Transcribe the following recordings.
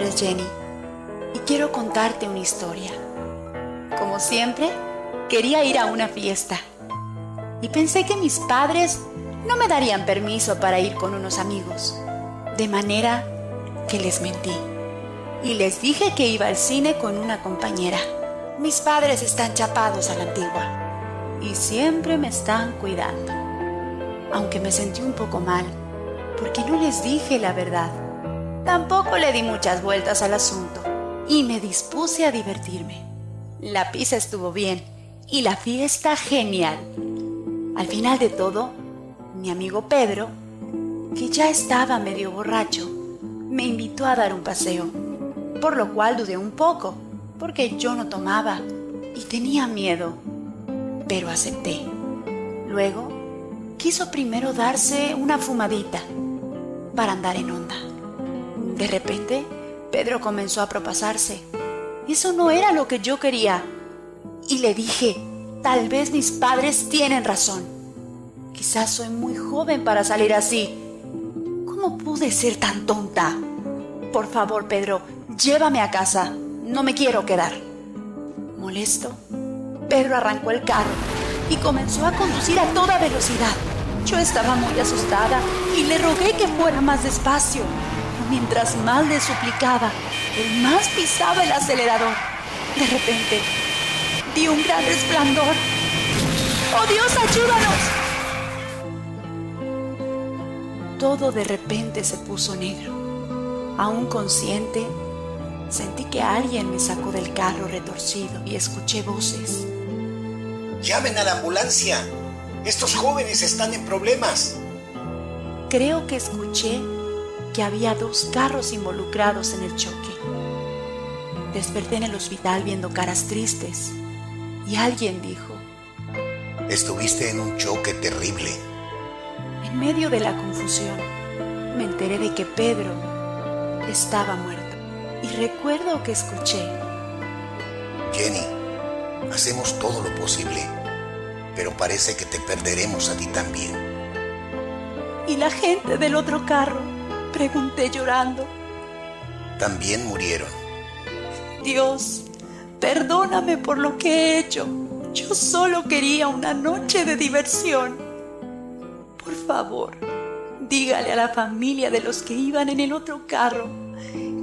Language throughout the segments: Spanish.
es Jenny y quiero contarte una historia. Como siempre, quería ir a una fiesta y pensé que mis padres no me darían permiso para ir con unos amigos, de manera que les mentí y les dije que iba al cine con una compañera. Mis padres están chapados a la antigua y siempre me están cuidando. Aunque me sentí un poco mal, porque no les dije la verdad. Tampoco le di muchas vueltas al asunto y me dispuse a divertirme. La pizza estuvo bien y la fiesta genial. Al final de todo, mi amigo Pedro, que ya estaba medio borracho, me invitó a dar un paseo, por lo cual dudé un poco, porque yo no tomaba y tenía miedo, pero acepté. Luego, quiso primero darse una fumadita para andar en onda. De repente, Pedro comenzó a propasarse. Eso no era lo que yo quería. Y le dije, tal vez mis padres tienen razón. Quizás soy muy joven para salir así. ¿Cómo pude ser tan tonta? Por favor, Pedro, llévame a casa. No me quiero quedar. Molesto, Pedro arrancó el carro y comenzó a conducir a toda velocidad. Yo estaba muy asustada y le rogué que fuera más despacio. Mientras más le suplicaba, él más pisaba el acelerador. De repente, vi un gran resplandor. ¡Oh Dios, ayúdanos! Todo de repente se puso negro. Aún consciente, sentí que alguien me sacó del carro retorcido y escuché voces. Llamen a la ambulancia. Estos jóvenes están en problemas. Creo que escuché que había dos carros involucrados en el choque. Desperté en el hospital viendo caras tristes y alguien dijo, Estuviste en un choque terrible. En medio de la confusión, me enteré de que Pedro estaba muerto y recuerdo que escuché, Jenny, hacemos todo lo posible, pero parece que te perderemos a ti también. ¿y la gente del otro carro? Pregunté llorando. También murieron. Dios, perdóname por lo que he hecho. Yo solo quería una noche de diversión. Por favor, dígale a la familia de los que iban en el otro carro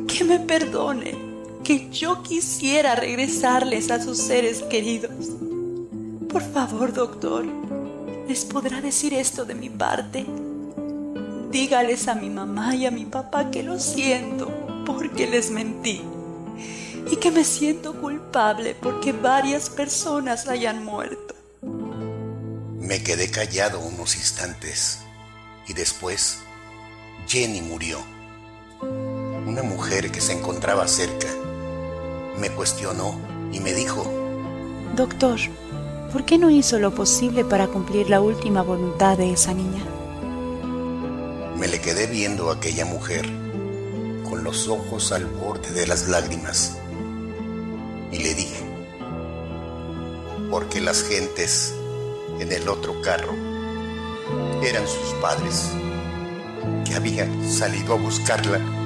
que me perdone, que yo quisiera regresarles a sus seres queridos. Por favor, doctor, ¿les podrá decir esto de mi parte? Dígales a mi mamá y a mi papá que lo siento porque les mentí y que me siento culpable porque varias personas hayan muerto. Me quedé callado unos instantes y después Jenny murió. Una mujer que se encontraba cerca me cuestionó y me dijo, Doctor, ¿por qué no hizo lo posible para cumplir la última voluntad de esa niña? Me le quedé viendo a aquella mujer con los ojos al borde de las lágrimas y le dije, porque las gentes en el otro carro eran sus padres que habían salido a buscarla